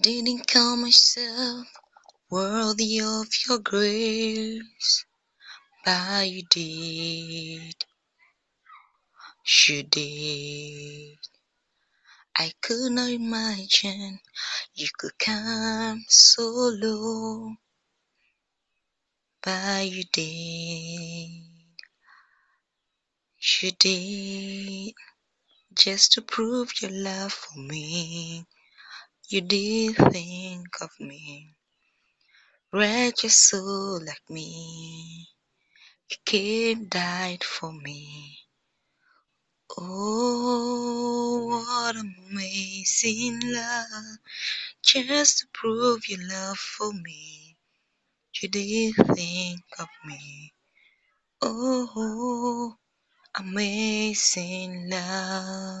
Didn't call myself worthy of your grace, but you did. You did. I could not imagine you could come so low, but you did. You did. Just to prove your love for me, you did think of me. Wretched soul like me, you came, died for me. Oh, what amazing love, just to prove your love for me. You did think of me. Oh, amazing love.